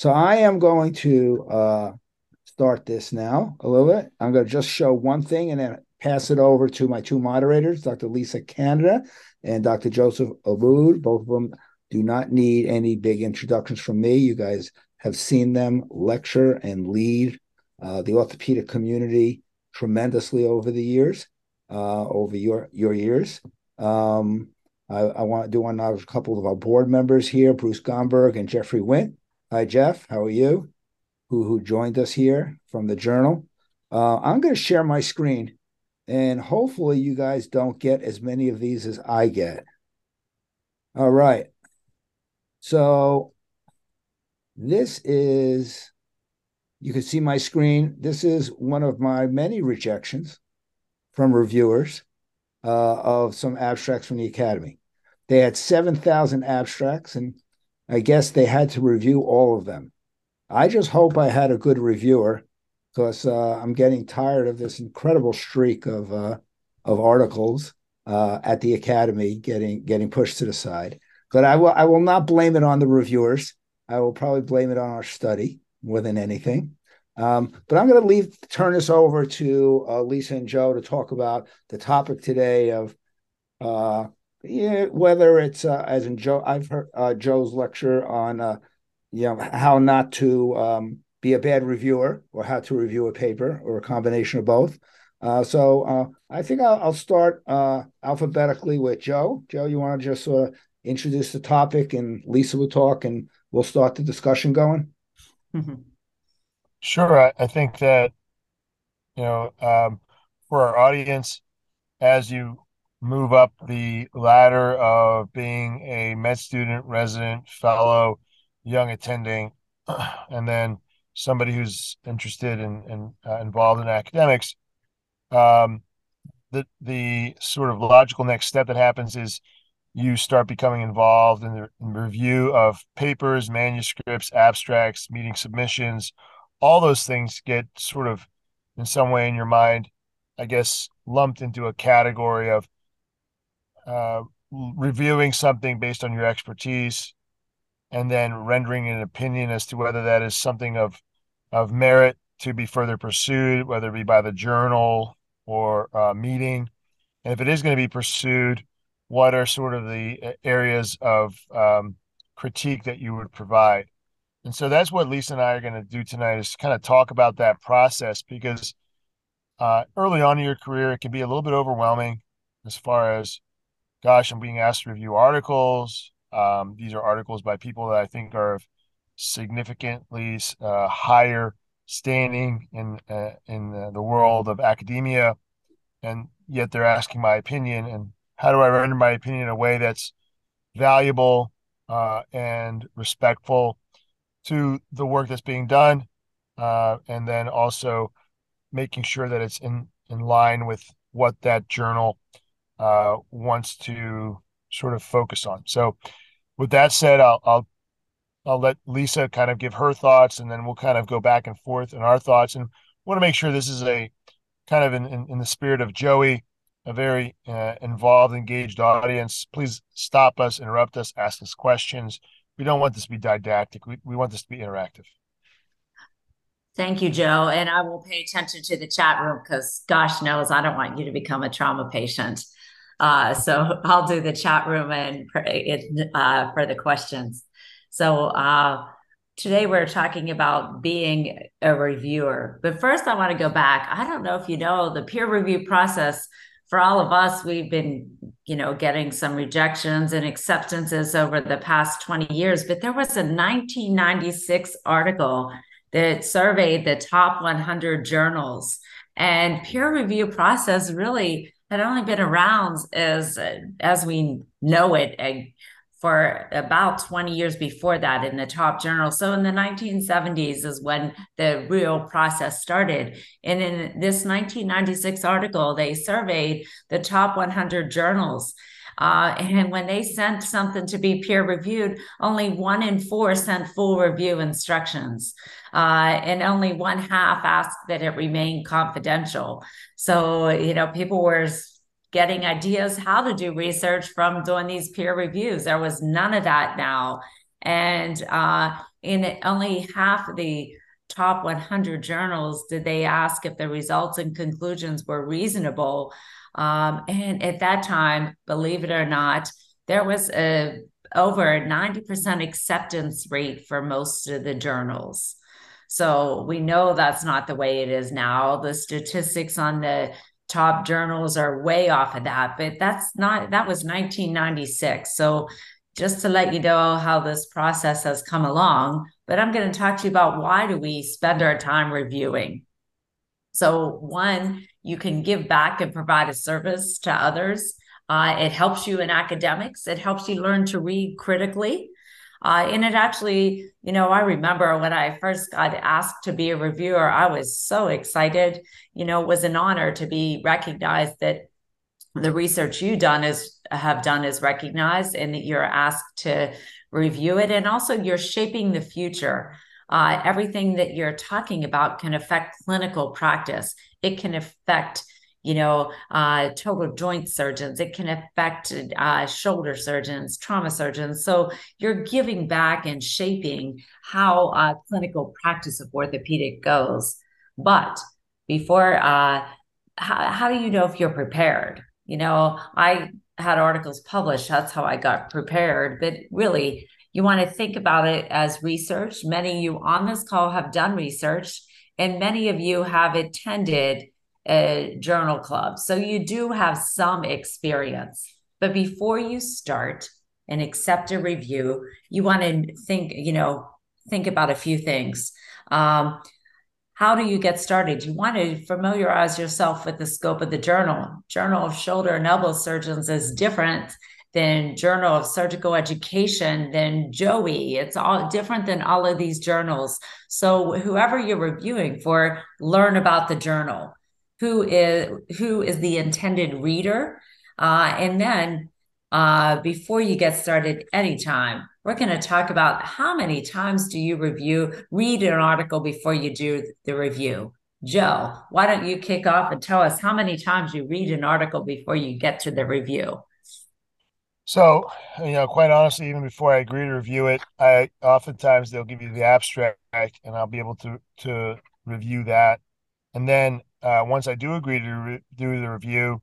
So I am going to uh, start this now a little bit. I'm going to just show one thing and then pass it over to my two moderators, Dr. Lisa Cannada and Dr. Joseph Abboud. Both of them do not need any big introductions from me. You guys have seen them lecture and lead uh, the orthopedic community tremendously over the years, uh, over your your years. Um, I, I, want to do one a couple of our board members here, Bruce Gomberg and Jeffrey Wint. Hi, Jeff. How are you? who who joined us here from the journal. Uh, I'm going to share my screen, and hopefully you guys don't get as many of these as I get. All right. So this is, you can see my screen. This is one of my many rejections from reviewers uh, of some abstracts from the Academy. They had 7,000 abstracts, and I guess they had to review all of them. I just hope I had a good reviewer because uh, I'm getting tired of this incredible streak of uh, of articles uh, at the academy getting getting pushed to the side. But I will I will not blame it on the reviewers. I will probably blame it on our study more than anything. Um, but I'm going to leave turn this over to uh, Lisa and Joe to talk about the topic today of uh, yeah, whether it's uh, as in Joe I've heard Joe's lecture on you know how not to um, be a bad reviewer or how to review a paper or a combination of both. Uh, so uh, I think I'll, I'll start uh, alphabetically with Joe. Joe, you want to just sort of introduce the topic, and Lisa will talk, and we'll start the discussion going. Sure. I, I think that you know um, for our audience, as you move up the ladder of being a med student, resident, fellow, young attending, and then somebody who's interested in and uh, involved in academics, um, the the sort of logical next step that happens is you start becoming involved in the in review of papers, manuscripts, abstracts, meeting submissions. All those things get sort of, in some way, in your mind, I guess, lumped into a category of uh, reviewing something based on your expertise, and then rendering an opinion as to whether that is something of of merit to be further pursued, whether it be by the journal or uh, meeting. And if it is going to be pursued, what are sort of the uh, areas of um, critique that you would provide? And so that's what Lisa and I are going to do tonight is kind of talk about that process because uh, early on in your career, it can be a little bit overwhelming as far as, gosh, I'm being asked to review articles. Um, these are articles by people that I think are of significantly uh, higher standing in uh, in uh, the world of academia, and yet they're asking my opinion. And how do I render my opinion in a way that's valuable uh, and respectful to the work that's being done, uh, and then also making sure that it's in in line with what that journal uh, wants to sort of focus on. So, with that said, I'll, I'll I'll let Lisa kind of give her thoughts, and then we'll kind of go back and forth in our thoughts. And want to make sure this is a kind of in, in, in the spirit of JOEI, a very uh, involved, engaged audience. Please stop us, interrupt us, ask us questions. We don't want this to be didactic. We, we want this to be interactive. Thank you, Joe. And I will pay attention to the chat room because gosh knows I don't want you to become a trauma patient. Uh, so I'll do the chat room and uh, for the questions. So uh, today we're talking about being a reviewer. But first, I want to go back. I don't know if you know the peer review process. For all of us, we've been, you know, getting some rejections and acceptances over the past 20 years. But there was a 1996 article that surveyed the top 100 journals, and peer review process really had only been around as as we know it for about 20 years before that in the top journal. So in the 1970s is when the real process started. And in this 1996 article, they surveyed the top 100 journals. Uh, and when they sent something to be peer reviewed, only one in four sent full review instructions. Uh, and only one half asked that it remain confidential. So, you know, people were getting ideas how to do research from doing these peer reviews. There was none of that now. And uh, in only half of the top 100 journals did they ask if the results and conclusions were reasonable. Um, and at that time, believe it or not, there was a over 90% acceptance rate for most of the journals. So we know that's not the way it is now. The statistics on the top journals are way off of that, but that's not, that was 1996. So just to let you know how this process has come along, but I'm going to talk to you about why do we spend our time reviewing. So one, you can give back and provide a service to others. Uh, it helps you in academics. It helps you learn to read critically. Uh, and it actually, you know, I remember when I first got asked to be a reviewer, I was so excited. You know, it was an honor to be recognized that the research you done is have done is recognized and that you're asked to review it. And also you're shaping the future. Uh, everything that you're talking about can affect clinical practice. It can affect you know, uh, total joint surgeons. It can affect uh, shoulder surgeons, trauma surgeons. So you're giving back and shaping how uh, clinical practice of orthopedic goes. But before, uh, how, how do you know if you're prepared? You know, I had articles published. That's how I got prepared. But really, you want to think about it as research. Many of you on this call have done research, and many of you have attended a journal club. So you do have some experience. But before you start and accept a review, you want to think, you know, think about a few things. Um, how do you get started? You want to familiarize yourself with the scope of the journal. Journal of Shoulder and Elbow Surgeons is different than Journal of Surgical Education, than JOEI. It's all different than all of these journals. So whoever you're reviewing for, learn about the journal who is who is the intended reader uh, and then uh, before you get started anytime we're going to talk about how many times do you review read an article before you do the review joe why don't you kick off and tell us how many times you read an article before you get to the review so you know quite honestly even before i agree to review it i oftentimes they'll give you the abstract and i'll be able to to review that and then uh, once I do agree to re- do the review,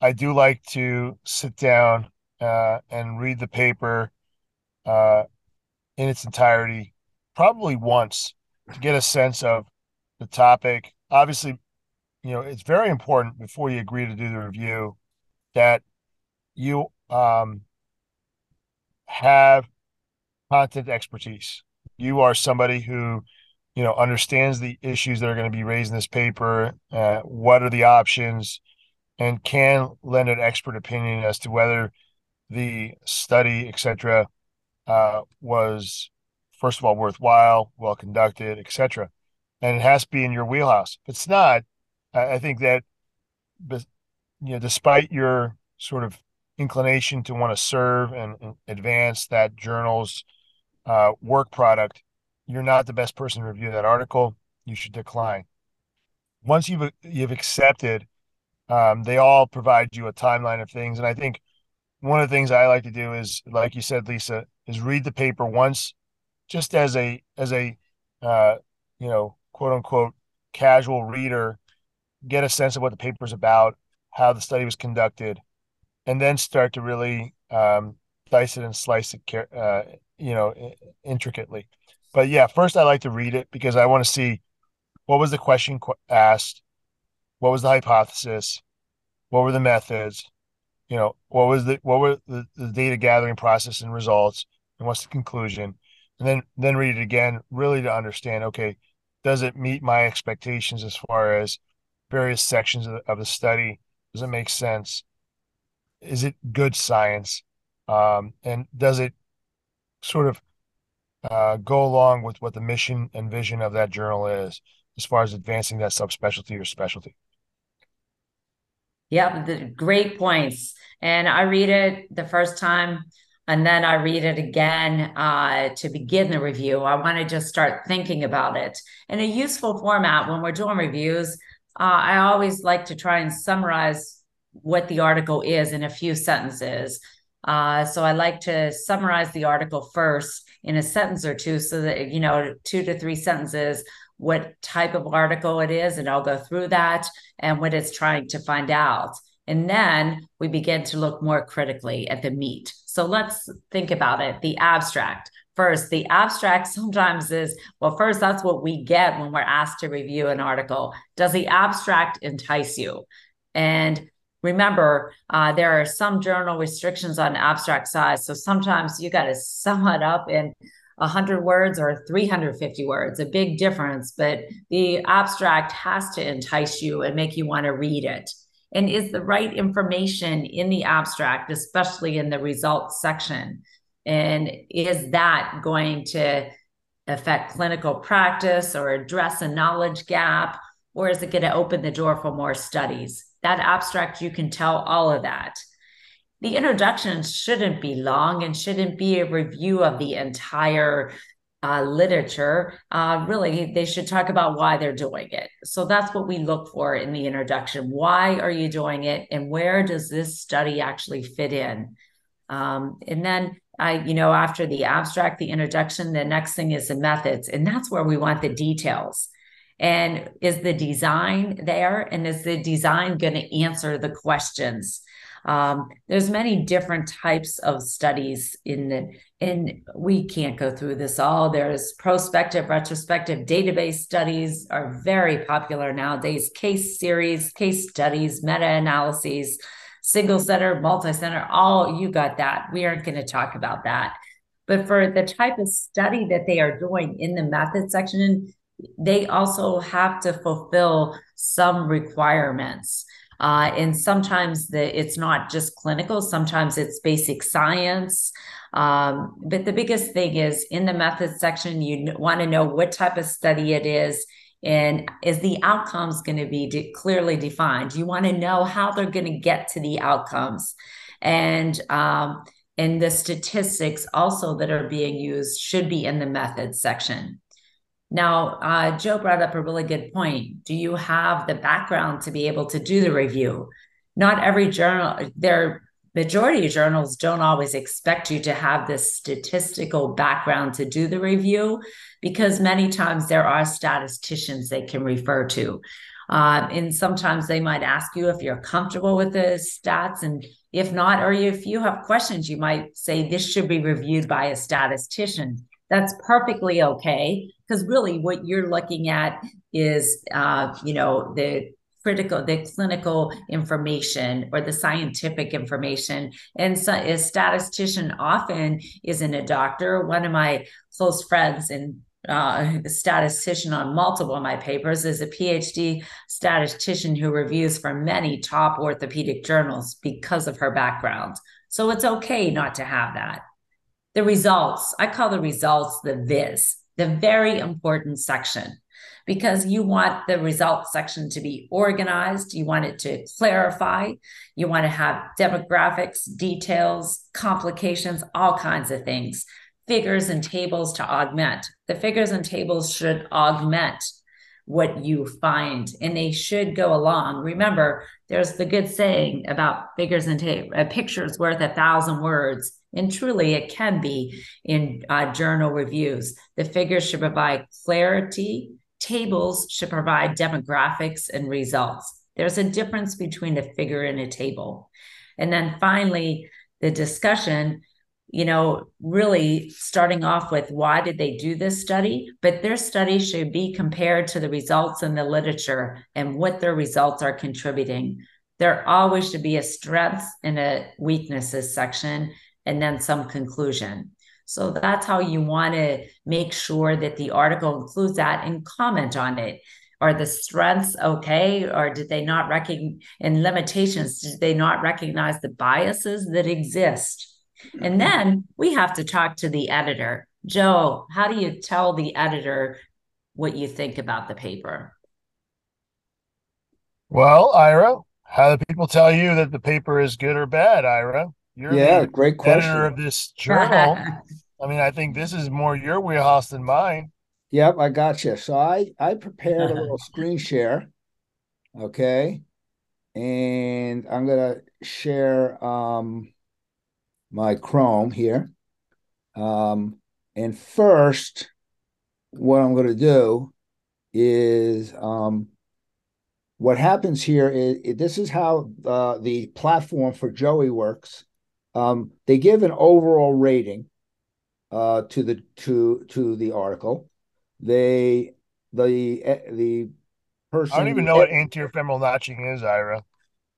I do like to sit down uh, and read the paper uh, in its entirety, probably once to get a sense of the topic. Obviously, you know, it's very important before you agree to do the review that you um, have content expertise. You are somebody who you know understands the issues that are going to be raised in this paper uh, what are the options and can lend an expert opinion as to whether the study etc uh, was first of all worthwhile well conducted etc and it has to be in your wheelhouse if it's not i, think that you know despite your sort of inclination to want to serve and, and advance that journal's uh, work product you're not the best person to review that article. You should decline. Once you've you've accepted, um, they all provide you a timeline of things, and I think one of the things I like to do is, like you said, Lisa, is read the paper once, just as a as a uh, you know quote unquote casual reader, get a sense of what the paper is about, how the study was conducted, and then start to really um, dice it and slice it, uh, you know, intricately. But yeah, first I like to read it because I want to see what was the question asked, what was the hypothesis, what were the methods, you know, what was the what were the, the data gathering process and results, and what's the conclusion, and then then read it again, really to understand. Okay, does it meet my expectations as far as various sections of the, of the study? Does it make sense? Is it good science? Um, and does it sort of uh, go along with what the mission and vision of that journal is as far as advancing that subspecialty or specialty. yeah the great points. And I read it the first time and then I read it again uh, to begin the review. I want to just start thinking about it in a useful format when we're doing reviews. Uh, I always like to try and summarize what the article is in a few sentences Uh, so I like to summarize the article first in a sentence or two so that, you know, two to three sentences, what type of article it is, and I'll go through that and what it's trying to find out. And then we begin to look more critically at the meat. So let's think about it the abstract. First, the abstract sometimes is, well, first, that's what we get when we're asked to review an article. Does the abstract entice you? And remember, uh, there are some journal restrictions on abstract size. So sometimes you got to sum it up in 100 words or 350 words, a big difference. But the abstract has to entice you and make you want to read it. And is the right information in the abstract, especially in the results section? And is that going to affect clinical practice or address a knowledge gap? Or is it going to open the door for more studies? That abstract, you can tell all of that. The introduction shouldn't be long and shouldn't be a review of the entire uh, literature. Uh, really, they should talk about why they're doing it. So that's what we look for in the introduction. Why are you doing it, and where does this study actually fit in? Um, and then I, you know, after the abstract, the introduction, the next thing is the methods, and that's where we want the details and is the design there? And is the design going to answer the questions? Um, there's many different types of studies in the and we can't go through this all. There's prospective retrospective database studies are very popular nowadays. Case series case studies meta-analyses single center multi-center all you got that. We aren't going to talk about that. But for the type of study that they are doing in the method section they also have to fulfill some requirements. Uh, and sometimes the, it's not just clinical, sometimes it's basic science. Um, but the biggest thing is in the methods section, you want to know what type of study it is and is the outcomes going to be de- clearly defined you want to know how they're going to get to the outcomes and um, and the statistics also that are being used should be in the methods section now, uh, Joe brought up a really good point. Do you have the background to be able to do the review? Not every journal, their majority of journals don't always expect you to have this statistical background to do the review because many times there are statisticians they can refer to. Uh, and sometimes they might ask you if you're comfortable with the stats. And if not, or if you have questions, you might say this should be reviewed by a statistician. That's perfectly okay. Because really what you're looking at is uh, you know the critical the clinical information or the scientific information. And so a statistician often isn't a doctor. One of my close friends and uh, statistician on multiple of my papers is a phd statistician who reviews for many top orthopedic journals because of her background. So it's okay not to have that the results i call the results the viz the very important section because you want the results section to be organized. You want it to clarify. You want to have demographics, details, complications, all kinds of things, figures and tables to augment. The figures and tables should augment what you find and they should go along. Remember, there's the good saying about figures and ta- a picture's worth a thousand words. And truly, it can be in uh, journal reviews. The figures should provide clarity, tables should provide demographics and results. There's a difference between a figure and a table. And then finally, the discussion, you know, really starting off with why did they do this study? But their study should be compared to the results in the literature and what their results are contributing. There always should be a strengths and a weaknesses section and then some conclusion. So that's how you want to make sure that the article includes that and comment on it. Are the strengths okay, or did they not recognize and limitations? Did they not recognize the biases that exist? And mm-hmm. then we have to talk to the editor. Joe, how do you tell the editor what you think about the paper? Well, Ira, how do people tell you that the paper is good or bad, Ira? You're yeah, great question. Editor of this journal. I mean, I think this is more your wheelhouse than mine. Yep, I got you. So I I prepared a little screen share. Okay. And I'm gonna share um my Chrome here. Um, and first, what I'm going to do is um, what happens here is this is how uh, the platform for JOEI works. Um, they give an overall rating uh, to the to to the article. They the the person. I don't even know what anterior femoral notching is, Ira.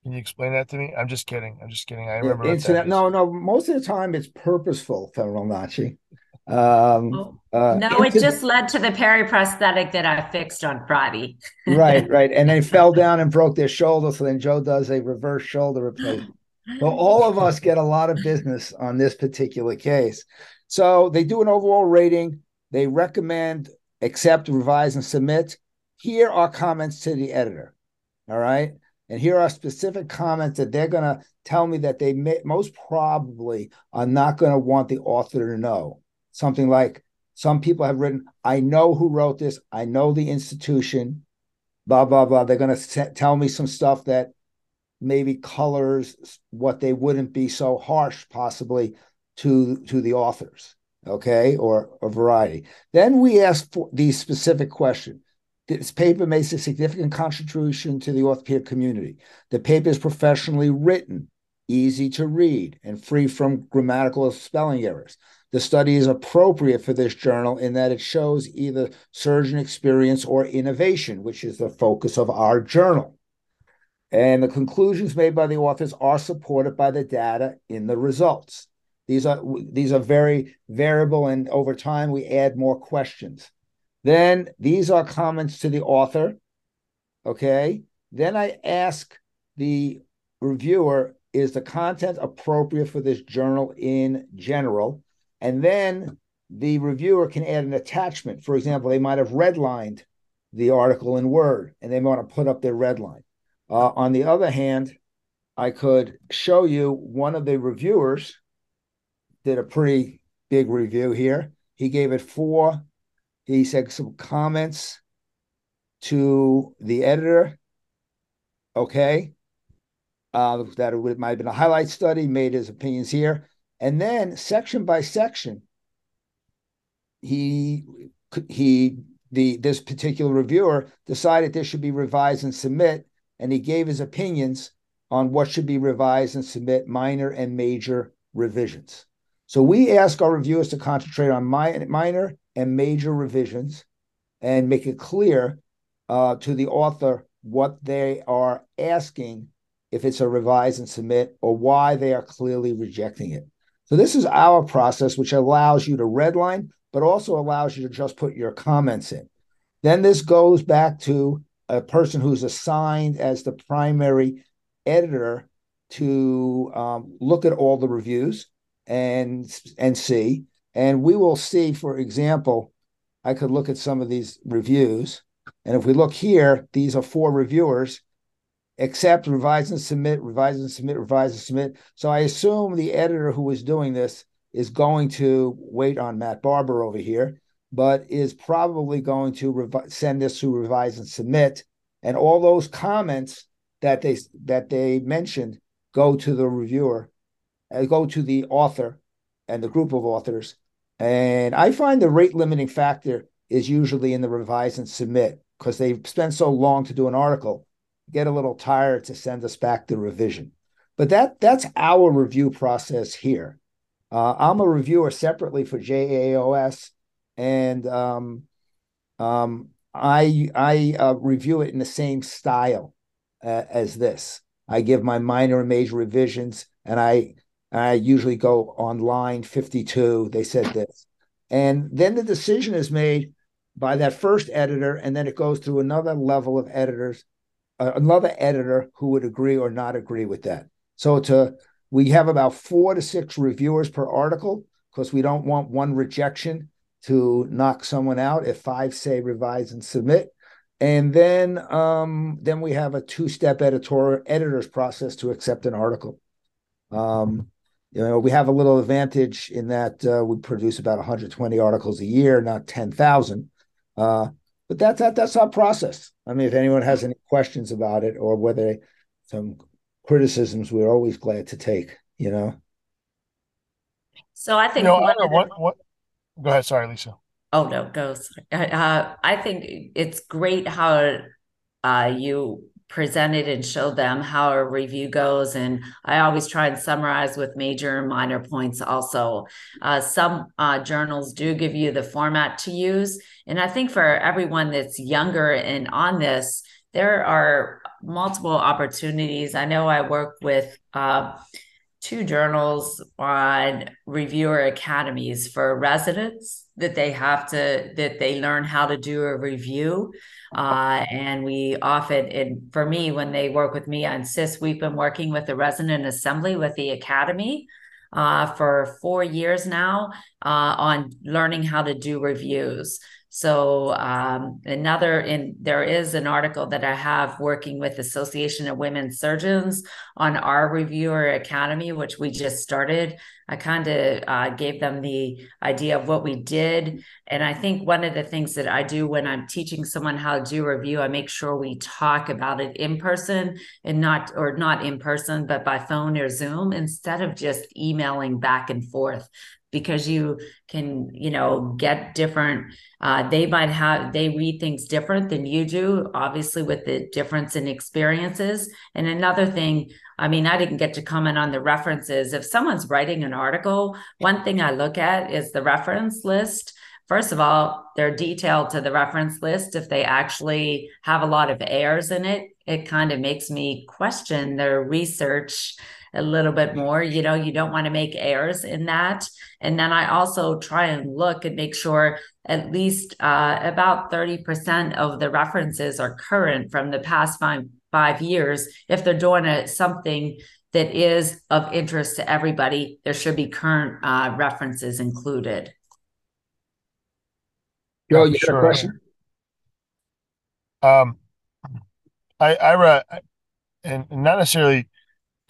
Can you explain that to me? I'm just kidding. I'm just kidding. I remember. Incident, no, no. Most of the time, it's purposeful femoral notching. Um, oh, uh, no, it just led to the periprosthetic that I fixed on Friday. right, right, and they fell down and broke their shoulder. So then Joe does a reverse shoulder replacement. So all of us get a lot of business on this particular case. So they do an overall rating. They recommend accept, revise, and submit. Here are comments to the editor. All right. And here are specific comments that they're going to tell me that they may, most probably are not going to want the author to know. Something like some people have written, I know who wrote this, I know the institution, blah, blah, blah. They're going to tell me some stuff that maybe colors what they wouldn't be so harsh, possibly, to, to the authors, okay, or a variety. Then we ask for these specific questions this paper makes a significant contribution to the orthopedic community. The paper is professionally written, easy to read, and free from grammatical or spelling errors. The study is appropriate for this journal in that it shows either surgeon experience or innovation, which is the focus of our journal. And the conclusions made by the authors are supported by the data in the results. These are these are very variable, and over time we add more questions. Then these are comments to the author. Okay. Then I ask the reviewer, is the content appropriate for this journal in general? And then the reviewer can add an attachment. For example, they might have redlined the article in Word and they want to put up their redline. Uh, on the other hand, I could show you one of the reviewers did a pretty big review here. He gave it four he said some comments to the editor. Okay. Uh, that it might have been a highlight study, made his opinions here. And then section by section, he he the this particular reviewer decided this should be revised and submit, and he gave his opinions on what should be revised and submit minor and major revisions. So we ask our reviewers to concentrate on minor and major revisions and make it clear uh, to the author what they are asking if it's a revise and submit or why they are clearly rejecting it. So this is our process, which allows you to redline, but also allows you to just put your comments in. Then this goes back to a person who's assigned as the primary editor to um, look at all the reviews and and see and we will see, for example, I could look at some of these reviews. And if we look here, these are four reviewers accept, revise and submit, revise and submit, revise and submit. So I assume the editor who is doing this is going to wait on Matt Barber over here, but is probably going to revi- send this to revise and submit. And all those comments that they that they mentioned go to the reviewer, uh, go to the author and the group of authors, and I find the rate limiting factor is usually in the revise and submit because they spend so long to do an article, get a little tired to send us back the revision. But that that's our review process here. Uh, I'm a reviewer separately for JAAOS, and um, um, I I uh, review it in the same style uh, as this. I give my minor and major revisions, and I I usually go on line 52. They said this. And then the decision is made by that first editor, and then it goes through another level of editors, uh, another editor who would agree or not agree with that. So to we have about four to six reviewers per article because we don't want one rejection to knock someone out if five say revise and submit. And then um, then we have a two-step editorial editors process to accept an article. Um, you know, we have a little advantage in that uh, we produce about 120 articles a year, not 10,000. Uh, but that's that, that's our process. I mean, if anyone has any questions about it or whether some criticisms, we're always glad to take. You know. So I think You know, one I of know the what what. Go ahead. Sorry, Lisa. Oh no, go. sorry. Uh, uh, I think it's great how uh, you presented and showed them how a review goes, and I always try and summarize with major and minor points. Also, uh, some uh, journals do give you the format to use, and I think for everyone that's younger and on this, there are multiple opportunities. I know I work with. Two journals on reviewer academies for residents that they have to that they learn how to do a review. Uh, and we often and for me when they work with me on cis we've been working with the resident assembly with the academy uh, for four years now uh, on learning how to do reviews so um, another in there is an article that I have working with Association of Women Surgeons on our reviewer academy, which we just started. I kind of uh, gave them the idea of what we did, and I think one of the things that I do when I'm teaching someone how to do review, I make sure we talk about it in person and not or not in person, but by phone or Zoom instead of just emailing back and forth because you can you know get different uh, they might have they read things different than you do obviously with the difference in experiences. And another thing i mean i didn't get to comment on the references. If someone's writing an article one thing i look at is the reference list. First of all they're detailed to the reference list. If they actually have a lot of errors in it it kind of makes me question their research a little bit more. You know, you don't want to make errors in that. And then I also try and look and make sure at least uh, about 30% of the references are current from the past five, five years. If they're doing a, something that is of interest to everybody, there should be current uh, references included. Joe, Oh, you got a question? Um, I Ira, and and not necessarily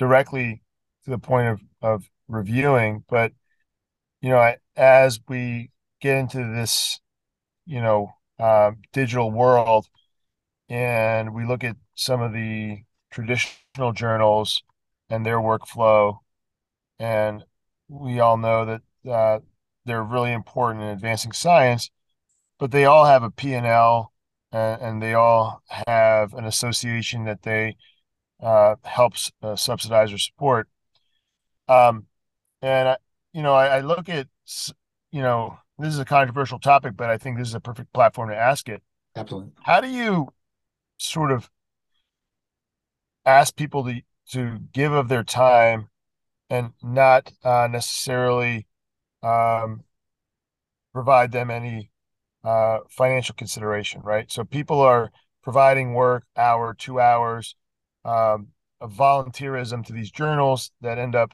directly to the point of of reviewing, but you know, I, as we get into this, you know, uh, digital world, and we look at some of the traditional journals and their workflow, and we all know that uh, they're really important in advancing science, but they all have a P&L and, and they all have an association that they uh, helps uh, subsidize or support. Um, and I, you know, I, I look at, you know, this is a controversial topic, but I think this is a perfect platform to ask it. Absolutely. How do you sort of ask people to to give of their time and not uh, necessarily um, provide them any uh, financial consideration, right? So people are providing work, hour, two hours, um, of volunteerism to these journals that end up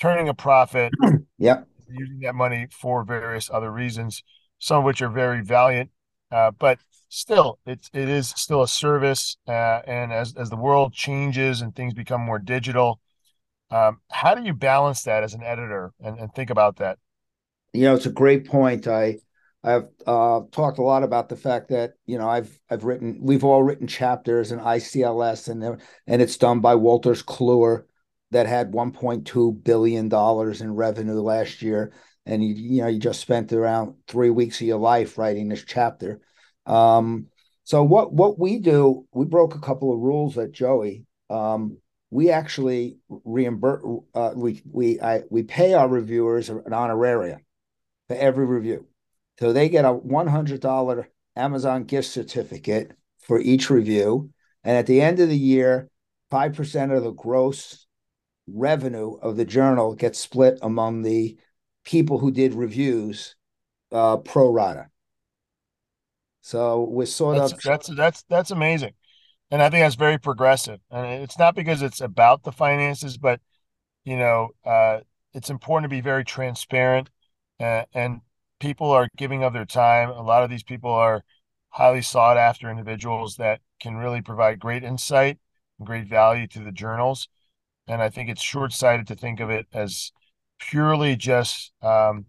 turning a profit, Yep. using that money for various other reasons, some of which are very valiant, uh, but still, it's it is still a service. Uh, and as as the world changes and things become more digital, um, how do you balance that as an editor and, and think about that? You know, it's a great point. I I've uh, talked a lot about the fact that you know I've I've written we've all written chapters in ICLS and they're- and it's done by Wolters Kluwer that had 1.2 billion dollars in revenue last year, and you you know you just spent around three weeks of your life writing this chapter. Um, so what what we do, we broke a couple of rules at JOEI. Um, we actually reimburse uh, we we I we pay our reviewers an honorarium for every review. So they get a $100 Amazon gift certificate for each review. And at the end of the year, 5% of the gross revenue of the journal gets split among the people who did reviews uh, pro rata. So we're sort That's of that's that's that's amazing. And I think that's very progressive. And it's not because it's about the finances, but you know, uh, it's important to be very transparent. Uh, and people are giving of their time. A lot of these people are highly sought after individuals that can really provide great insight and great value to the journals. And I think it's short-sighted to think of it as purely just um,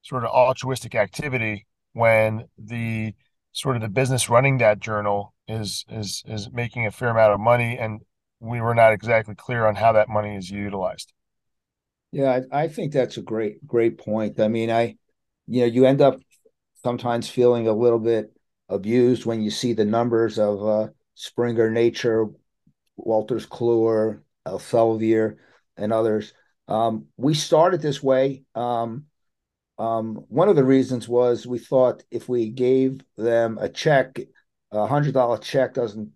sort of altruistic activity when the sort of the business running that journal is is is making a fair amount of money and we were not exactly clear on how that money is utilized. Yeah, I, I think that's a great, great point. I mean, I, you know, you end up sometimes feeling a little bit abused when you see the numbers of uh, Springer Nature, Wolters Kluwer, Elsevier, and others. Um, we started this way. Um, um, one of the reasons was we thought if we gave them a check, a hundred dollar check doesn't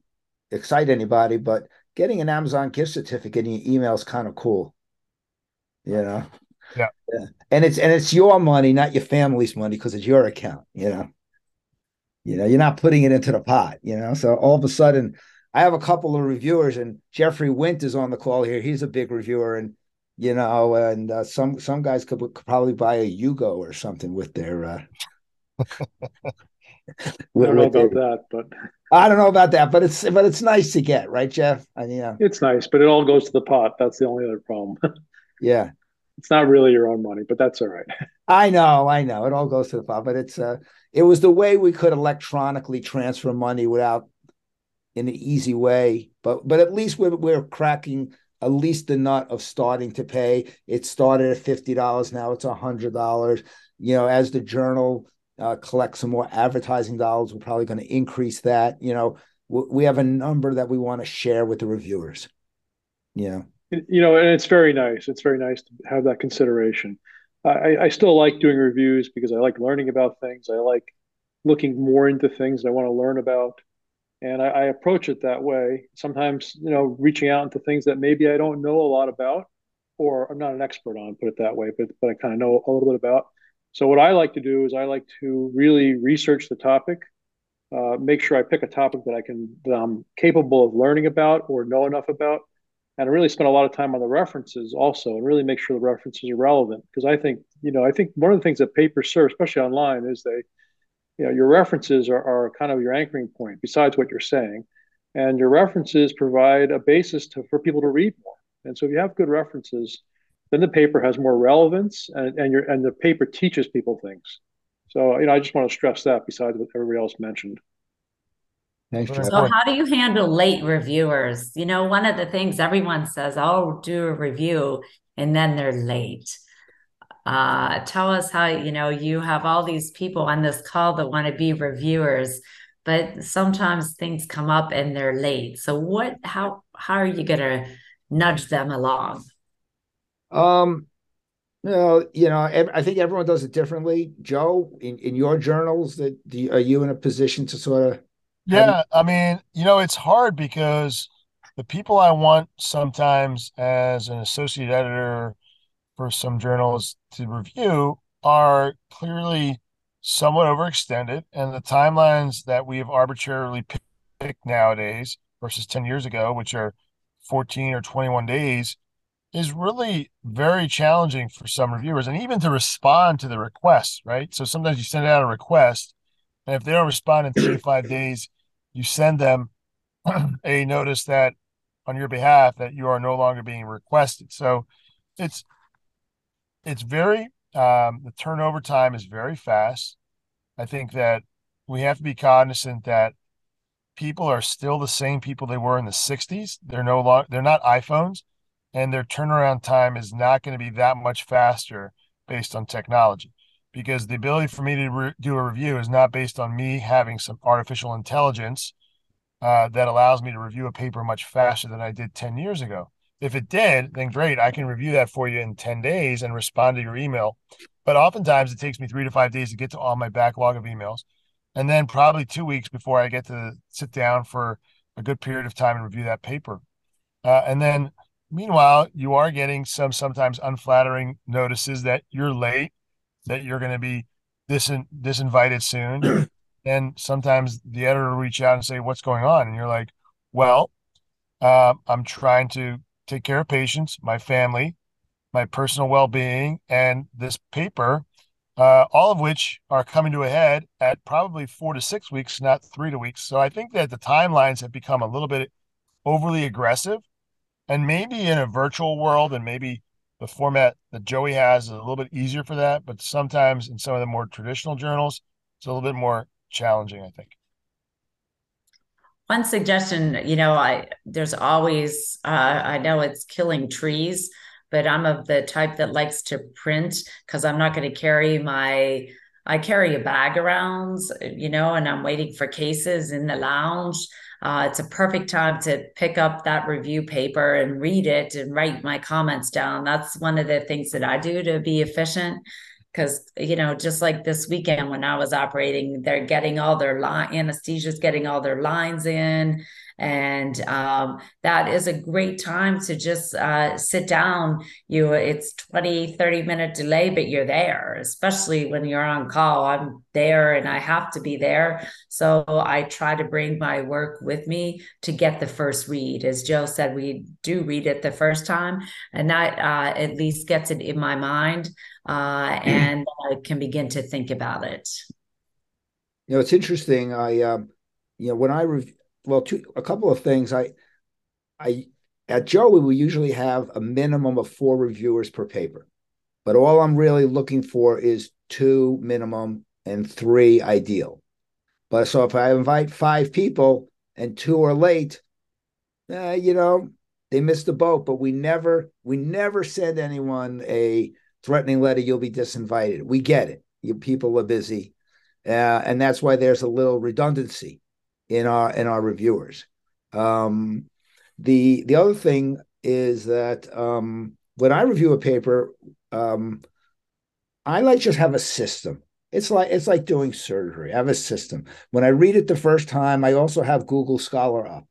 excite anybody, but getting an Amazon gift certificate in your email is kind of cool. You know? Yeah. yeah. And it's and it's your money, not your family's money, because it's your account, you know. You know, you're not putting it into the pot, you know. So all of a sudden, I have a couple of reviewers, and Jeffrey Wint is on the call here. He's a big reviewer, and you know, and uh, some some guys could, could, probably buy a Yugo or something with their. Uh, with, I don't know about their, that, but I don't know about that, but it's but it's nice to get, right, Jeff? And yeah, it's nice, but it all goes to the pot. That's the only other problem. yeah, it's not really your own money, but that's all right. I know, I know, it all goes to the pot, but it's uh, it was the way we could electronically transfer money without in an easy way, but but at least we're we're cracking at least the nut of starting to pay. It started at fifty dollars, now it's a hundred dollars. You know, as the journal uh, collects some more advertising dollars, we're probably going to increase that. You know, we have a number that we want to share with the reviewers. You know, you know, and it's very nice. It's very nice to have that consideration. I, I still like doing reviews because I like learning about things. I like looking more into things that I want to learn about and I, I, approach it that way. Sometimes, you know, reaching out into things that maybe I don't know a lot about, or I'm not an expert on, put it that way, but but I kind of know a little bit about. So what I like to do is I like to really research the topic, uh, make sure I pick a topic that I can that I'm capable of learning about or know enough about, and I really spend a lot of time on the references also, and really make sure the references are relevant because I think you know I think one of the things that papers serve, especially online, is they you know your references are, are kind of your anchoring point besides what you're saying and your references provide a basis to, for people to read more. And so if you have good references then the paper has more relevance and, and your and the paper teaches people things. So you know i just want to stress that besides what everybody else mentioned Thanks, so how do you handle late reviewers you know one of the things everyone says i'll do a review and then they're late uh, tell us how you know you have all these people on this call that want to be reviewers but sometimes things come up and they're late so what how how are you going to nudge them along um no, you know, I think everyone does it differently. Joe, in, in your journals, that you, are you in a position to sort of? Yeah, I mean, you know, it's hard because the people I want sometimes as an associate editor for some journals to review are clearly somewhat overextended, and the timelines that we have arbitrarily picked nowadays versus 10 years ago, which are 14 or 21 days, is really very challenging for some reviewers and even to respond to the requests, right? So sometimes you send out a request, and if they don't respond in three to five days, you send them a notice that on your behalf that you are no longer being requested. So it's it's very um, the turnover time is very fast. I think that we have to be cognizant that people are still the same people they were in the 60s. They're no longer they're not iPhones and their turnaround time is not going to be that much faster based on technology because the ability for me to re- do a review is not based on me having some artificial intelligence uh, that allows me to review a paper much faster than I did 10 years ago. If it did, then great. I can review that for you in 10 days and respond to your email. But oftentimes it takes me three to five days to get to all my backlog of emails. And then probably two weeks before I get to sit down for a good period of time and review that paper. Uh, and then meanwhile, you are getting some sometimes unflattering notices that you're late, that you're going to be disin- disinvited soon. and sometimes the editor will reach out and say, What's going on? And you're like, Well, uh, I'm trying to take care of patients, my family, my personal well being, and this paper, uh, all of which are coming to a head at probably four to six weeks, not three to weeks. So I think that the timelines have become a little bit overly aggressive. And maybe in a virtual world, and maybe the format that JOEI has is a little bit easier for that. But sometimes in some of the more traditional journals, it's a little bit more challenging, I think one suggestion you know i there's always uh, i know it's killing trees but I'm of the type that likes to print because I'm not going to carry my I carry a bag around, you know, and I'm waiting for cases in the lounge. Uh, it's a perfect time to pick up that review paper and read it and write my comments down. That's one of the things that I do to be efficient. Because, you know, just like this weekend when I was operating, they're getting all their line, anesthesia's getting all their lines in and um, that is a great time to just uh, sit down. You it's 20 30 minute delay but you're there especially when you're on call. I'm there and i have to be there. So i try to bring my work with me to get the first read. As joe said we do read it the first time and that uh, at least gets it in my mind uh, and i can begin to think about it. You know it's interesting. I um, you know when i re- well, two a couple of things. I I at JOEI we usually have a minimum of four reviewers per paper, but all I'm really looking for is two minimum and three ideal. But so if I invite five people and two are late, eh, you know they missed the boat. But we never we never send anyone a threatening letter. You'll be disinvited. We get it. You people are busy, uh, and that's why there's a little redundancy in our in our reviewers. Um, the the other thing is that um, when I review a paper, um, I like just have a system. It's like it's like doing surgery. I have a system. When I read it the first time, I also have Google Scholar up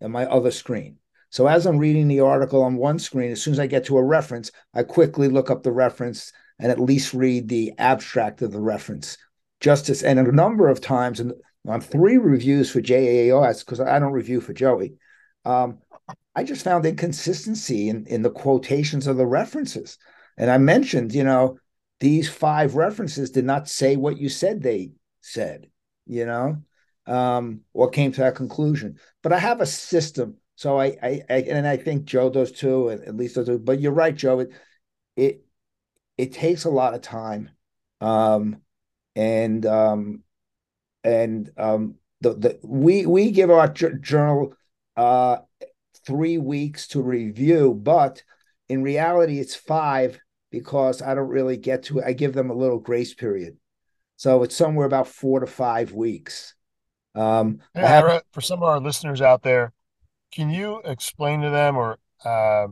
on my other screen. So as I'm reading the article on one screen, as soon as I get to a reference, I quickly look up the reference and at least read the abstract of the reference. Justice and a number of times, and on three reviews for JAAOS because I don't review for JOEI. Um, I just found inconsistency in, in the quotations of the references. And I mentioned, you know, these five references did not say what you said they said, you know, um, or came to that conclusion. But I have a system. So I, I, I and I think Joe does too, and at least does. But you're right, Joe. It, it, it takes a lot of time. Um, and um, and um, the the we we give our journal uh, three weeks to review, but in reality, it's five because I don't really get to. I give them a little grace period, so it's somewhere about four to five weeks. Um, have, for some of our listeners out there, can you explain to them or uh,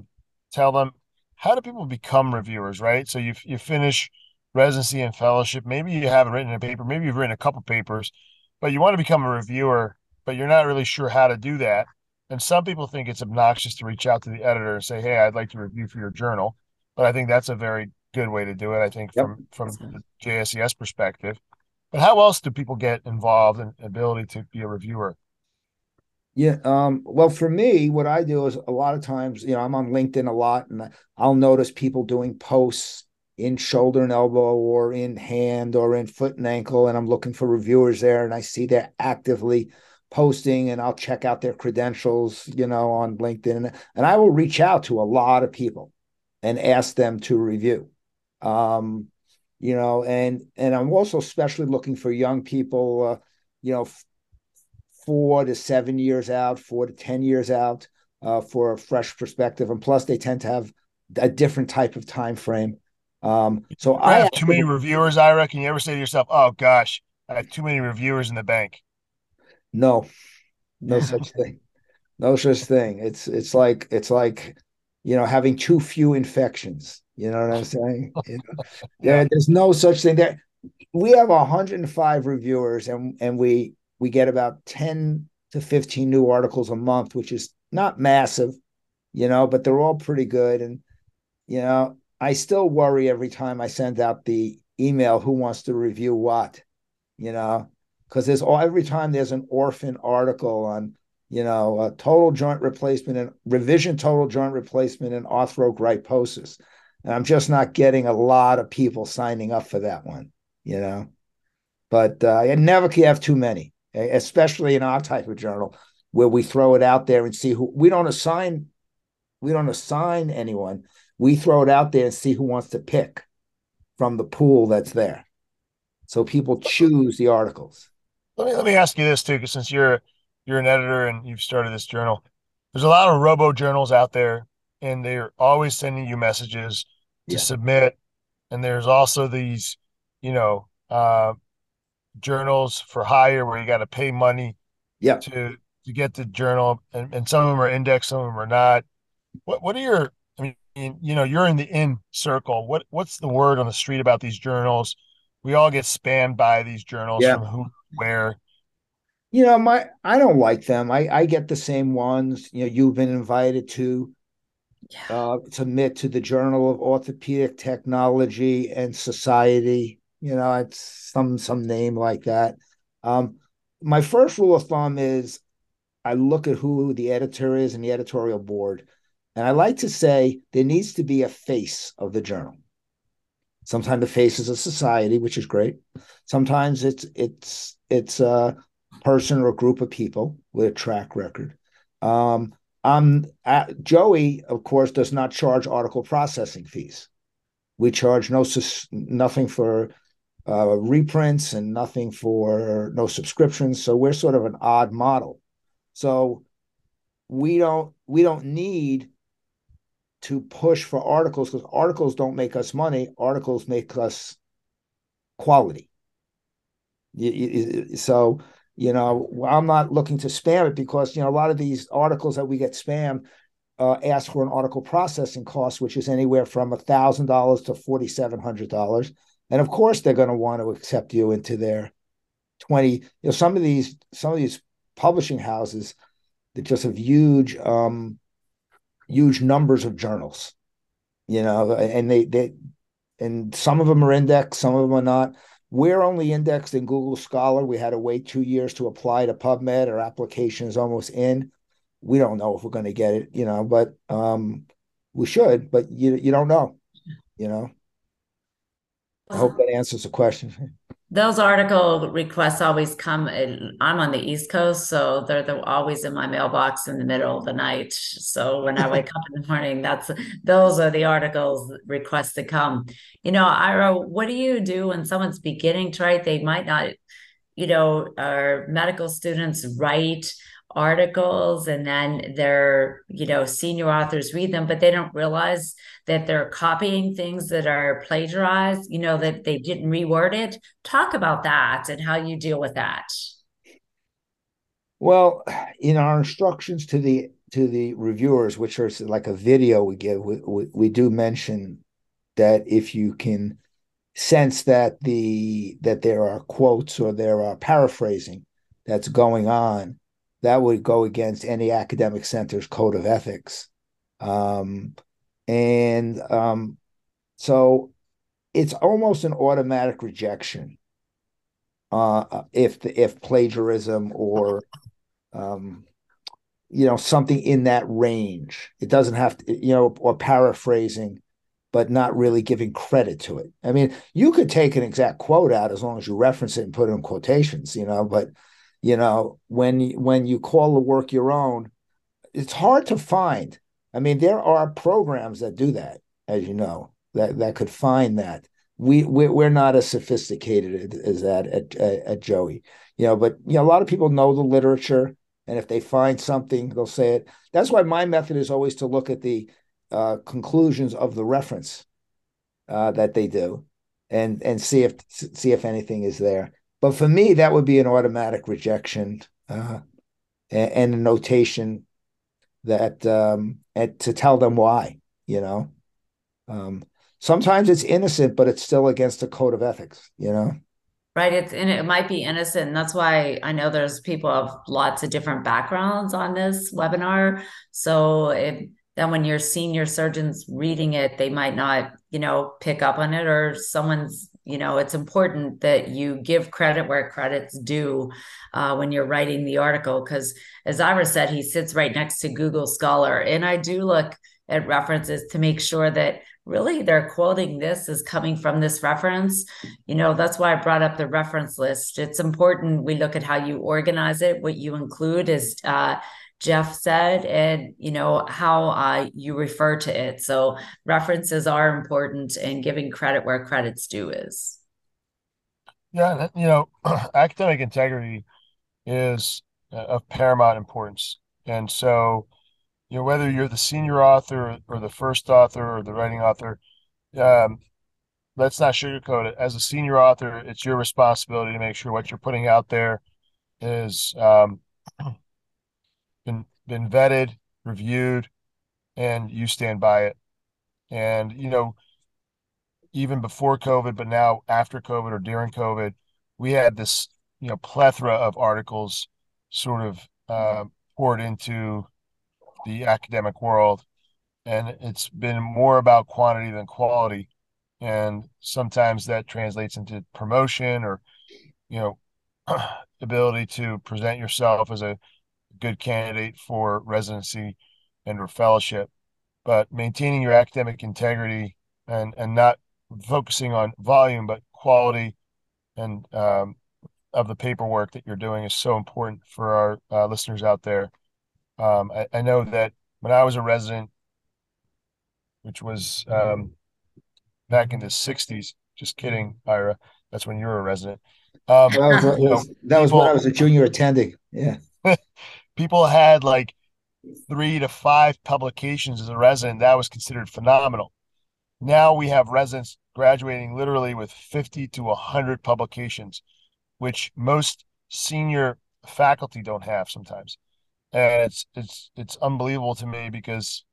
tell them how do people become reviewers? Right, so you you finish residency and fellowship. Maybe you haven't written a paper, maybe you've written a couple papers, but you want to become a reviewer, but you're not really sure how to do that. And some people think it's obnoxious to reach out to the editor and say, "Hey, I'd like to review for your journal." But I think that's a very good way to do it. I think yep. from from the JSES perspective. But how else do people get involved in ability to be a reviewer? Yeah. Um, well, for me, what I do is a lot of times, you know, I'm on LinkedIn a lot and I'll notice people doing posts in shoulder and elbow or in hand or in foot and ankle and i'm looking for reviewers there and i see they're actively posting and i'll check out their credentials you know on linkedin and i will reach out to a lot of people and ask them to review. Um, you know and and i'm also especially looking for young people uh, you know four to seven years out four to ten years out uh, for a fresh perspective and plus they tend to have a different type of time frame um, so I, I have too many reviewers. I reckon you ever say to yourself, "Oh gosh, I have too many reviewers in the bank." No, no such thing. No such thing. It's it's like it's like you know having too few infections. You know what I'm saying? You know? yeah. There's no such thing. There, we have 105 reviewers, and and we we get about 10 to 15 new articles a month, which is not massive, you know, but they're all pretty good. And you know, I still worry every time I send out the email who wants to review what, you know, because there's all every time there's an orphan article on, you know, a total joint replacement and revision total joint replacement and arthrogryposis. And I'm just not getting a lot of people signing up for that one, you know. But uh, I never can have too many, especially in our type of journal where we throw it out there and see who we don't assign we don't assign anyone we throw it out there and see who wants to pick from the pool that's there. So people choose the articles. Let me let me ask you this too, because since you're you're an editor and you've started this journal, there's a lot of robo journals out there and they're always sending you messages to Yeah. submit. And there's also these, you know, uh, journals for hire where you got to pay money Yeah. to to get the journal, and, and some of them are indexed, some of them are not. What what are your? I you know, you're in the in circle. What what's the word on the street about these journals? We all get spammed by these journals Yeah. from who, where. You know, my I don't like them. I I get the same ones. You know, you've been invited to Yeah. uh, submit to the Journal of Orthopedic Technology and Society. You know, it's some some name like that. Um, my first rule of thumb is I look at who the editor is and the editorial board, and I like to say there needs to be a face of the journal. Sometimes the face is a society, which is great. Sometimes it's it's it's a person or a group of people with a track record. Um, um, uh, JOEI, of course, does not charge article processing fees. We charge no nothing for uh, reprints and nothing for no subscriptions. So we're sort of an odd model. So we don't we don't need to push for articles because articles don't make us money. Articles make us quality. So you know, I'm not looking to spam it because you know a lot of these articles that we get spam uh, ask for an article processing cost, which is anywhere from a thousand dollars to forty seven hundred dollars, and of course they're going to want to accept you into their twenty. You know, some of these some of these publishing houses that just have huge um, huge numbers of journals, you know, and they they and some of them are indexed, some of them are not. We're only indexed in Google Scholar. We had to wait two years to apply to PubMed. Our application is almost in. We don't know if we're going to get it, you know, but um, we should. But you you don't know, you know. I hope that answers the question. Those article requests always come. Eh, I'm on the East Coast, so they're, they're always in my mailbox in the middle of the night. So when I wake up in the morning, that's those are the articles requests that come. You know, Ira, what do you do when someone's beginning to write? They might not, you know, our medical students write articles and then their you know senior authors read them but they don't realize that they're copying things that are plagiarized you know that they didn't reword it. Talk about that and how you deal with that. Well, in our instructions to the to the reviewers, which are like a video we give, we, we, we do mention that if you can sense that the that there are quotes or there are paraphrasing that's going on, that would go against any academic center's code of ethics. Um, and um, so it's almost an automatic rejection uh, if the, if plagiarism or um, you know something in that range. It doesn't have to, you know, or paraphrasing, but not really giving credit to it. I mean, you could take an exact quote out as long as you reference it and put it in quotations, you know, but you know when when you call the work your own it's hard to find. I mean there are programs that do that as you know that that could find that. We we're, we're not as sophisticated as that at, at, at JOEI you know but you know a lot of people know the literature and if they find something they'll say it. That's why my method is always to look at the uh, conclusions of the reference uh, that they do and and see if see if anything is there but for me, that would be an automatic rejection uh, and, and, a notation that um, and to tell them why. You know, um, sometimes it's innocent, but it's still against the code of ethics. You know, right? It's and it might be innocent. And that's why I know there's people of lots of different backgrounds on this webinar. So it then when your senior surgeons reading it, they might not, you know, pick up on it, or someone's you know it's important that you give credit where credit's due uh, when you're writing the article because as ira said he sits right next to google scholar. And i do look at references to make sure that really they're quoting this is coming from this reference. You know that's why i brought up the reference list. It's important we look at how you organize it. What you include is uh, Jeff said, and you know how uh, you refer to it. So references are important, and giving credit where credit's due is. Yeah, you know, academic integrity is of paramount importance, and so you know, whether you're the senior author or, the first author or the writing author, um, let's not sugarcoat it. As a senior author, it's your responsibility to make sure what you're putting out there is um, been been vetted, reviewed, and you stand by it. And you know, even before COVID, but now after COVID or during COVID, we had this you know plethora of articles sort of uh, poured into the academic world, and it's been more about quantity than quality. And sometimes that translates into promotion or you know ability to present yourself as a good candidate for residency and or fellowship but maintaining your academic integrity and and not focusing on volume but quality and um, of the paperwork that you're doing is so important for our uh, listeners out there. Um, I, I, know that when I was a resident, which was um, back in the '60s. Just kidding, Ira. That's when you were a resident. Um, that was, that was, that was when I was a junior attending. Yeah. People had like three to five publications as a resident, that was considered phenomenal. Now we have residents graduating literally with 50 to 100 publications, which most senior faculty don't have sometimes. And it's it's it's unbelievable to me because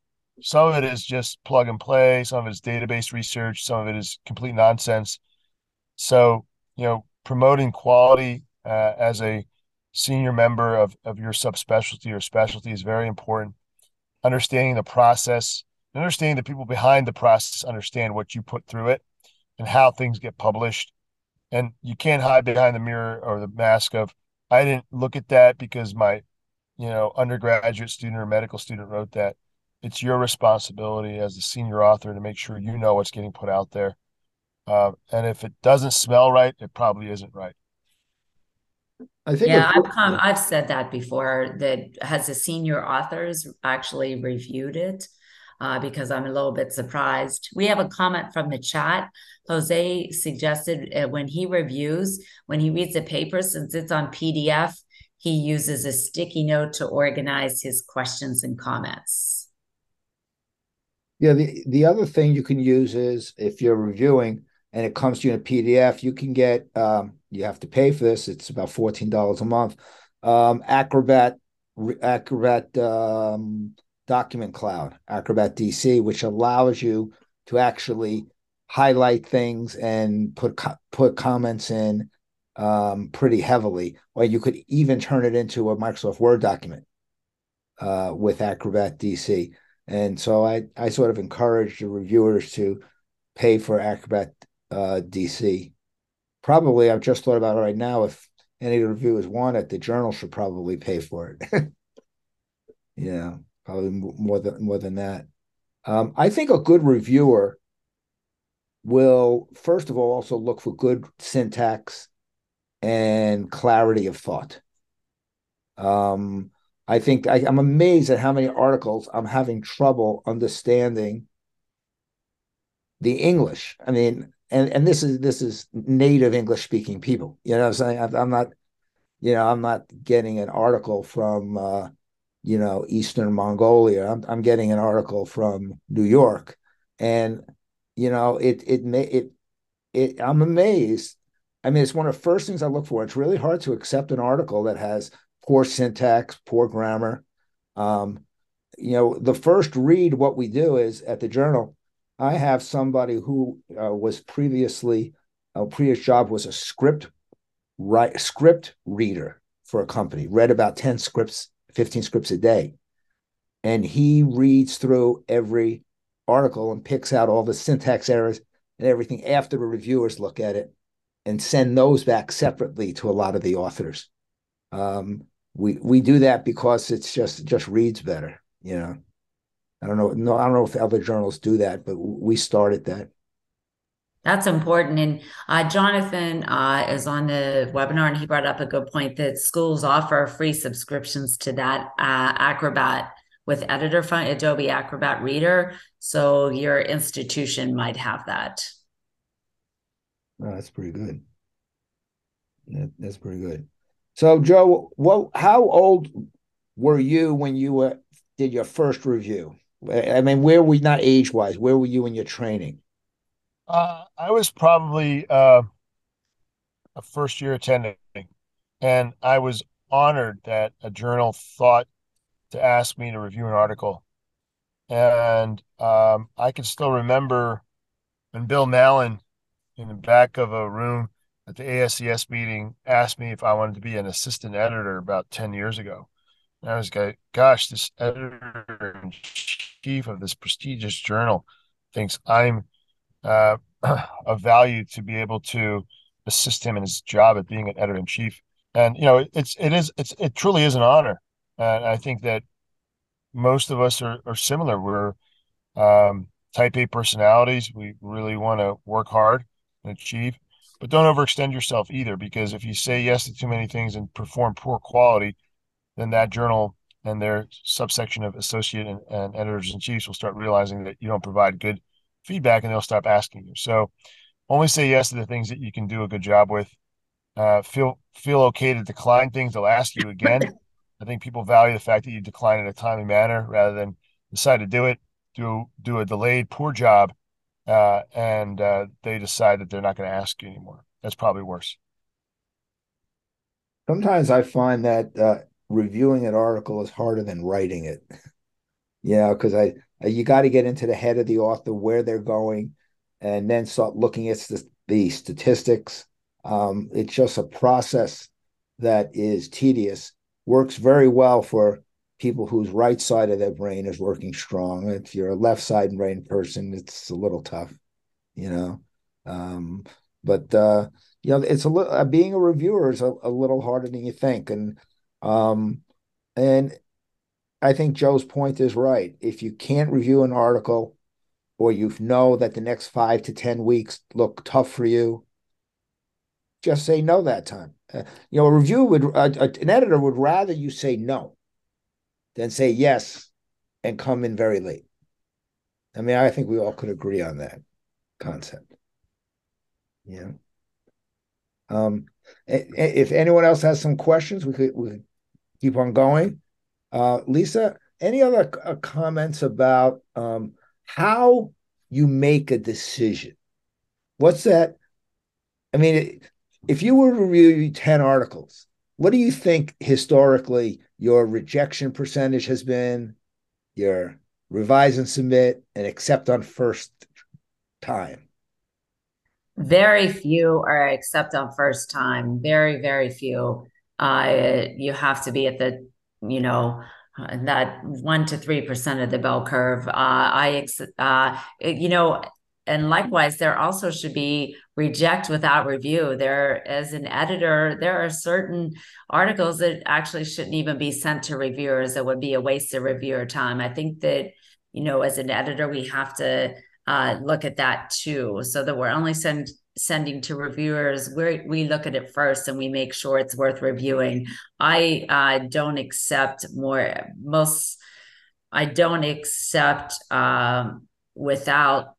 some of it is just plug and play, some of it is database research, some of it is complete nonsense. So, you know, promoting quality uh, as a senior member of, of your subspecialty or specialty is very important. Understanding the process, understanding the people behind the process understand what you put through it and how things get published. And you can't hide behind the mirror or the mask of, I didn't look at that because my, you know, undergraduate student or medical student wrote that. It's your responsibility as the senior author to make sure you know what's getting put out there. Uh, and if it doesn't smell right, it probably isn't right. I think yeah, I've come, I've said that before. That has the senior authors actually reviewed it uh, because I'm a little bit surprised. We have a comment from the chat. Jose suggested uh, when he reviews, when he reads the paper, since it's on PDF, he uses a sticky note to organize his questions and comments. Yeah, the, the other thing you can use is if you're reviewing and it comes to you in a PDF, you can get um, you have to pay for this. It's about fourteen dollars a month. Um, Acrobat Acrobat um, Document Cloud, Acrobat DC, which allows you to actually highlight things and put put comments in um, pretty heavily, or you could even turn it into a Microsoft Word document uh, with Acrobat DC. And so I I sort of encourage the reviewers to pay for Acrobat uh, DC probably I've just thought about it right now. If any reviewers want it, the journal should probably pay for it. yeah, probably more than more than that. Um, I think a good reviewer will first of all also look for good syntax and clarity of thought. Um, I think I, I'm amazed at how many articles I'm having trouble understanding the English. I mean, and and this is this is native English speaking people. You know, I'm saying I'm not, you know, I'm not getting an article from, uh, you know, Eastern Mongolia. I'm I'm getting an article from New York, and you know, it it may it it. I'm amazed. I mean, it's one of the first things I look for. It's really hard to accept an article that has poor syntax, poor grammar. Um, you know, the first read what we do is at the journal I have somebody who uh, was previously a previous job was a script right script reader for a company, read about 10 scripts, 15 scripts a day. And he reads through every article and picks out all the syntax errors and everything after the reviewers look at it and send those back separately to a lot of the authors. Um, we we do that because it's just just reads better, you know. I don't know. No, I don't know if other journals do that, but we started that. That's important. And uh, Jonathan uh, is on the webinar, and he brought up a good point that schools offer free subscriptions to that uh, Acrobat with editor fund, Adobe Acrobat Reader. So your institution might have that. Oh, that's pretty good. that's pretty good. So, Joe, what? How old were you when you were did your first review? I mean, where were we not age wise? Where were you in your training? Uh, I was probably uh, a first year attending, and I was honored that a journal thought to ask me to review an article. And um, I can still remember when Bill Mallon, in the back of a room at the ASES meeting, asked me if I wanted to be an assistant editor about 10 years ago. I was like, gosh, this editor in chief of this prestigious journal thinks I'm uh, of value to be able to assist him in his job at being an editor in chief. And you know, it's it is it's it truly is an honor. And I think that most of us are, are similar. We're um, type A personalities. We really want to work hard and achieve, but don't overextend yourself either. Because if you say yes to too many things and perform poor quality, then that journal and their subsection of associate and, and editors in chiefs will start realizing that you don't provide good feedback and they'll stop asking you. So only say yes to the things that you can do a good job with. Uh, feel feel okay to decline things. They'll ask you again. I think people value the fact that you decline in a timely manner rather than decide to do it, do do a delayed poor job, uh, and uh, they decide that they're not going to ask you anymore. That's probably worse. Sometimes I find that uh, reviewing an article is harder than writing it. Yeah, because I you got to get into the head of the author where they're going, and then start looking at the, the statistics. Um, it's just a process that is tedious. Works very well for people whose right side of their brain is working strong. If you're a left side brain person, it's a little tough, you know. Um, but uh, you know, it's a little uh, being a reviewer is a, a little harder than you think, and um, and I think Joe's point is right. If you can't review an article or you know that the next five to 10 weeks look tough for you, just say no that time. Uh, you know, a review would, uh, an editor would rather you say no than say yes and come in very late. I mean, I think we all could agree on that concept. Yeah. Um, if anyone else has some questions, we could, we could keep on going. Uh, Lisa, any other uh, comments about um, how you make a decision? What's that? I mean, if you were to review 10 articles, what do you think historically your rejection percentage has been, your revise and submit, and accept on first time? Very few are accept on first time. Very, very few. Uh, you have to be at the you know, uh, that one to three percent of the bell curve. Uh, I, uh, you know, and likewise, there also should be reject without review. There, as an editor, there are certain articles that actually shouldn't even be sent to reviewers. It would be a waste of reviewer time. I think that, you know, as an editor, we have to uh, look at that too, so that we're only send, sending to reviewers, we we look at it first and we make sure it's worth reviewing. I uh, don't accept more most. I don't accept um, without,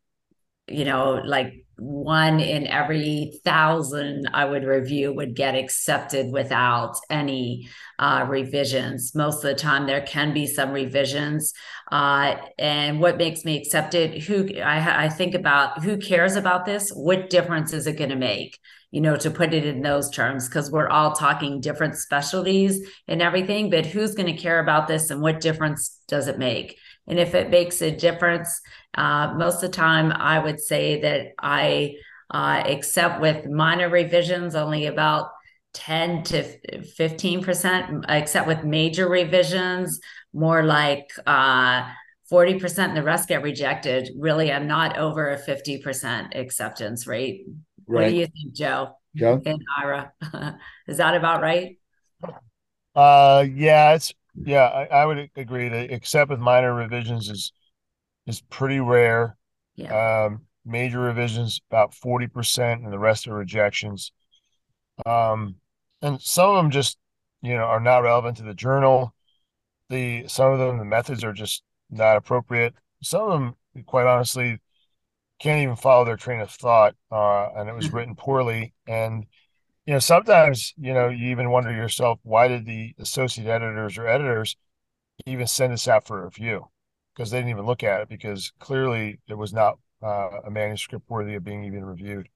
you know, like one in every thousand I would review would get accepted without any uh, revisions. Most of the time, there can be some revisions. Uh, and what makes me accept it? Who I, I think about who cares about this? What difference is it going to make? You know, to put it in those terms, because we're all talking different specialties and everything, but who's going to care about this and what difference does it make? And if it makes a difference, uh, most of the time, I would say that I uh, accept with minor revisions only about 10 to 15%, except with major revisions, more like uh, 40% and the rest get rejected. Really, I'm not over a 50% acceptance rate. Right. What do you think, Joe? Joe? And Ira. Is that about right? Uh, yeah, it's yeah, I, I would agree that except with minor revisions is is pretty rare. Yeah. Um, major revisions about 40% and the rest are rejections. Um, and some of them just, you know, are not relevant to the journal. The some of them the methods are just not appropriate. Some of them, quite honestly, can't even follow their train of thought, uh, and it was mm-hmm. written poorly. And you know, sometimes, you know, you even wonder yourself, why did the associate editors or editors even send this out for review because they didn't even look at it because clearly it was not uh, a manuscript worthy of being even reviewed.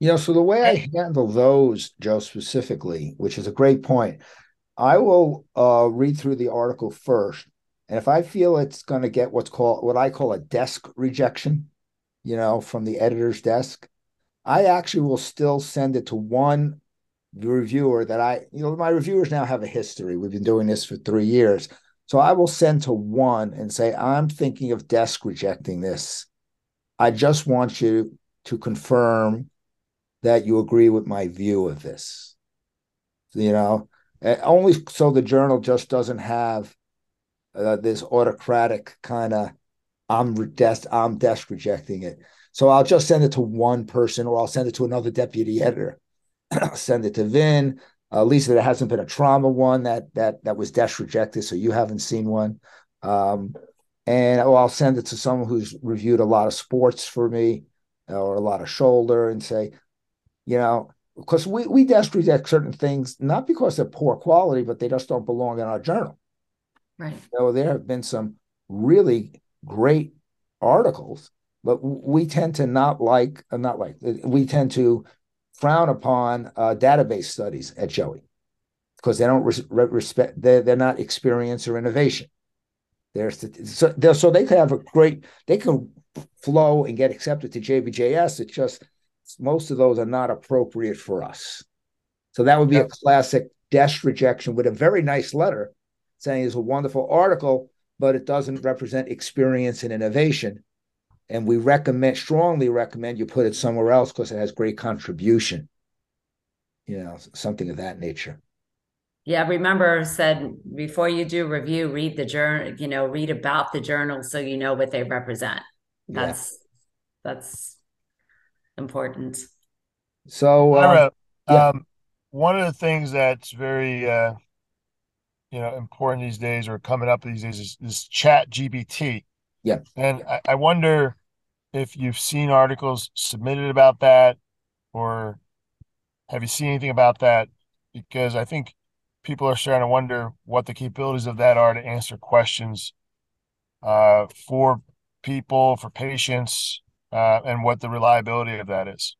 You know, so the way I handle those, Joe, specifically, which is a great point, I will uh, read through the article first. And if I feel it's going to get what's called what I call a desk rejection, you know, from the editor's desk, I actually will still send it to one reviewer that I, you know, my reviewers now have a history. We've been doing this for three years. So I will send to one and say, I'm thinking of desk rejecting this. I just want you to confirm that you agree with my view of this. You know, only so the journal just doesn't have uh, this autocratic kind of I'm desk I'm desk rejecting it. So I'll just send it to one person, or I'll send it to another deputy editor. send it to Vin. Uh, Lisa, there hasn't been a trauma one that that that was desk rejected, so you haven't seen one. Um, and I'll send it to someone who's reviewed a lot of sports for me, or a lot of shoulder, and say, you know, because we we desk reject certain things not because they're poor quality, but they just don't belong in our journal. Right. So there have been some really great articles, but we tend to not like, not like, we tend to frown upon uh, database studies at JOEI because they don't res- respect, they're, they're not experience or innovation. They're, so, they're, so they can have a great, they can flow and get accepted to JBJS. It's just most of those are not appropriate for us. So that would be a classic desk rejection with a very nice letter saying it's a wonderful article, but it doesn't represent experience and innovation. And we recommend, strongly recommend you put it somewhere else because it has great contribution, you know, something of that nature. Yeah, remember said before you do review, read the journal, you know, read about the journal so you know what they represent. That's yeah. that's important. So, uh, yeah. um, one of the things that's very uh, you know important these days or coming up these days is, is chat gpt yeah and I, I, wonder if you've seen articles submitted about that or have you seen anything about that because i think people are starting to wonder what the capabilities of that are to answer questions uh, for people for patients uh, and what the reliability of that is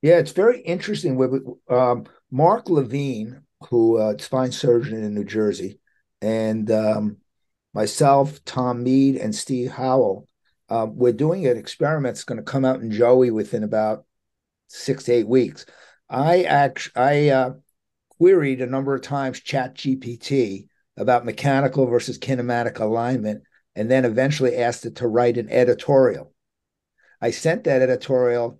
yeah it's very interesting with um, mark levine who uh, spine surgeon in New Jersey, and um, myself, Tom Mead, and Steve Howell. Uh, we're doing an experiment that's going to come out in JOEI within about six to eight weeks. I actually I uh, queried a number of times Chat GPT about mechanical versus kinematic alignment, and then eventually asked it to write an editorial. I sent that editorial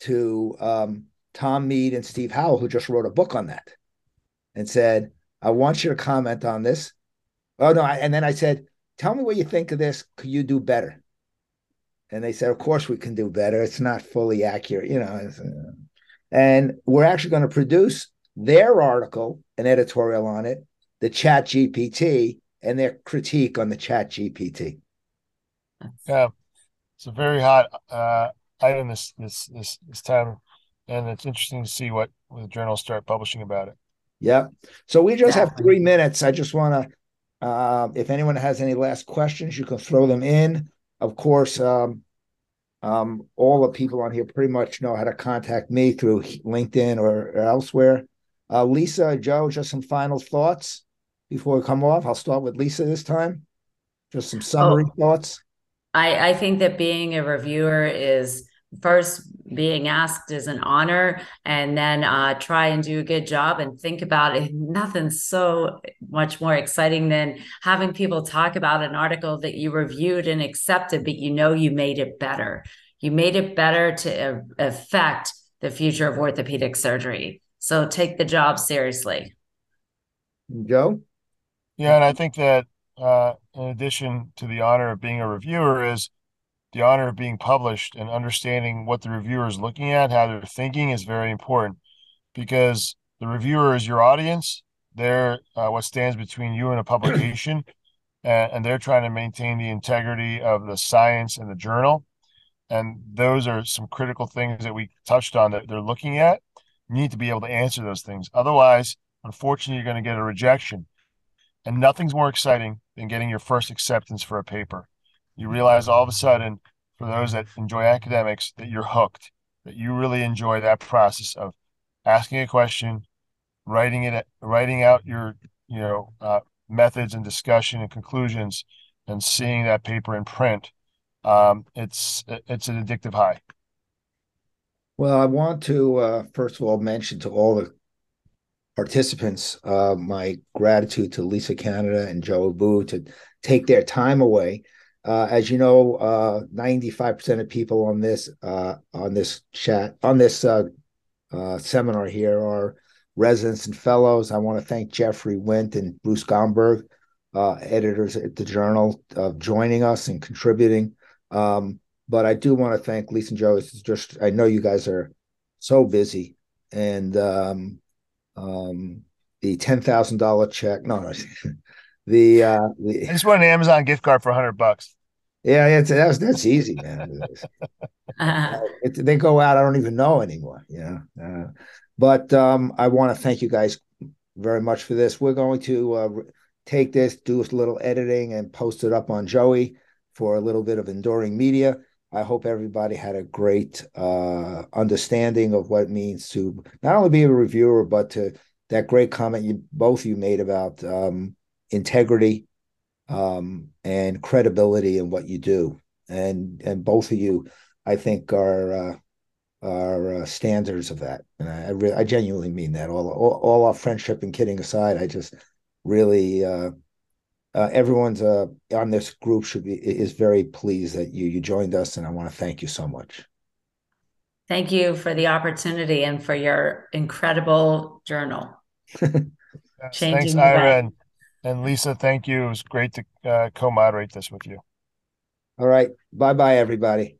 to um, Tom Mead and Steve Howell, who just wrote a book on that and said, I want you to comment on this. Oh, no. I, and then I said, Tell me what you think of this. Could you do better? And they said, Of course we can do better. It's not fully accurate, you know. Uh, and we're actually going to produce their article, an editorial on it, the Chat GPT, and their critique on the Chat GPT. Yeah, it's a very hot uh, item this this this this time, and it's interesting to see what, what the journals start publishing about it. Yeah. So we just have three minutes. I just want to, uh, if anyone has any last questions, you can throw them in. Of course, um, um, all the people on here pretty much know how to contact me through LinkedIn or, or elsewhere. Uh, Lisa, Joe, just some final thoughts before we come off. I'll start with Lisa this time. Just some summary oh, thoughts. I, I think that being a reviewer is first being asked is an honor and then uh, try and do a good job and think about it. Nothing's so much more exciting than having people talk about an article that you reviewed and accepted but you know you made it better. You made it better to affect the future of orthopedic surgery. So take the job seriously. Joe? Yeah and i think that uh, in addition to the honor of being a reviewer is the honor of being published and understanding what the reviewer is looking at, how they're thinking is very important because the reviewer is your audience. They're uh, what stands between you and a publication, and, and they're trying to maintain the integrity of the science and the journal. And those are some critical things that we touched on that they're looking at. You need to be able to answer those things. Otherwise, unfortunately, you're going to get a rejection. And nothing's more exciting than getting your first acceptance for a paper. You realize all of a sudden, for those that enjoy academics, that you're hooked, that you really enjoy that process of asking a question, writing it, writing out your, you know, uh, methods and discussion and conclusions, and seeing that paper in print. Um, it's it's an addictive high. Well, I want to uh, first of all mention to all the participants uh, my gratitude to Lisa Cannada and Joe Abboud to take their time away. Uh, as you know, uh, 95% of people on this uh, on this chat on this uh, uh, seminar here are residents and fellows. I want to thank Jeffrey Wint and Bruce Gomberg, editors at the Journal, of joining us and contributing. Um, but I do want to thank Lisa and Joe. It's just I know you guys are so busy, and um, um, the ten thousand dollar check. No, no, the uh, the. I just want an Amazon gift card for hundred bucks. Yeah, it's that's that's easy, man. uh, it, they go out. I don't even know anymore. You know, uh, but um, I want to thank you guys very much for this. We're going to uh, take this, do a little editing, and post it up on JOEI for a little bit of enduring media. I hope everybody had a great uh, understanding of what it means to not only be a reviewer, but to that great comment you both you made about um, integrity um, and credibility in what you do, and and both of you, I think, are uh, are uh, standards of that, and I I, I genuinely mean that. All, all, all our friendship and kidding aside, I just really uh, uh, everyone's uh, on this group should be is very pleased that you you joined us, and I want to thank you so much. Thank you for the opportunity and for your incredible journal. yes, thanks, Ira and, Lisa. Thank you. It was great to uh, co-moderate this with you. All right. Bye bye, everybody.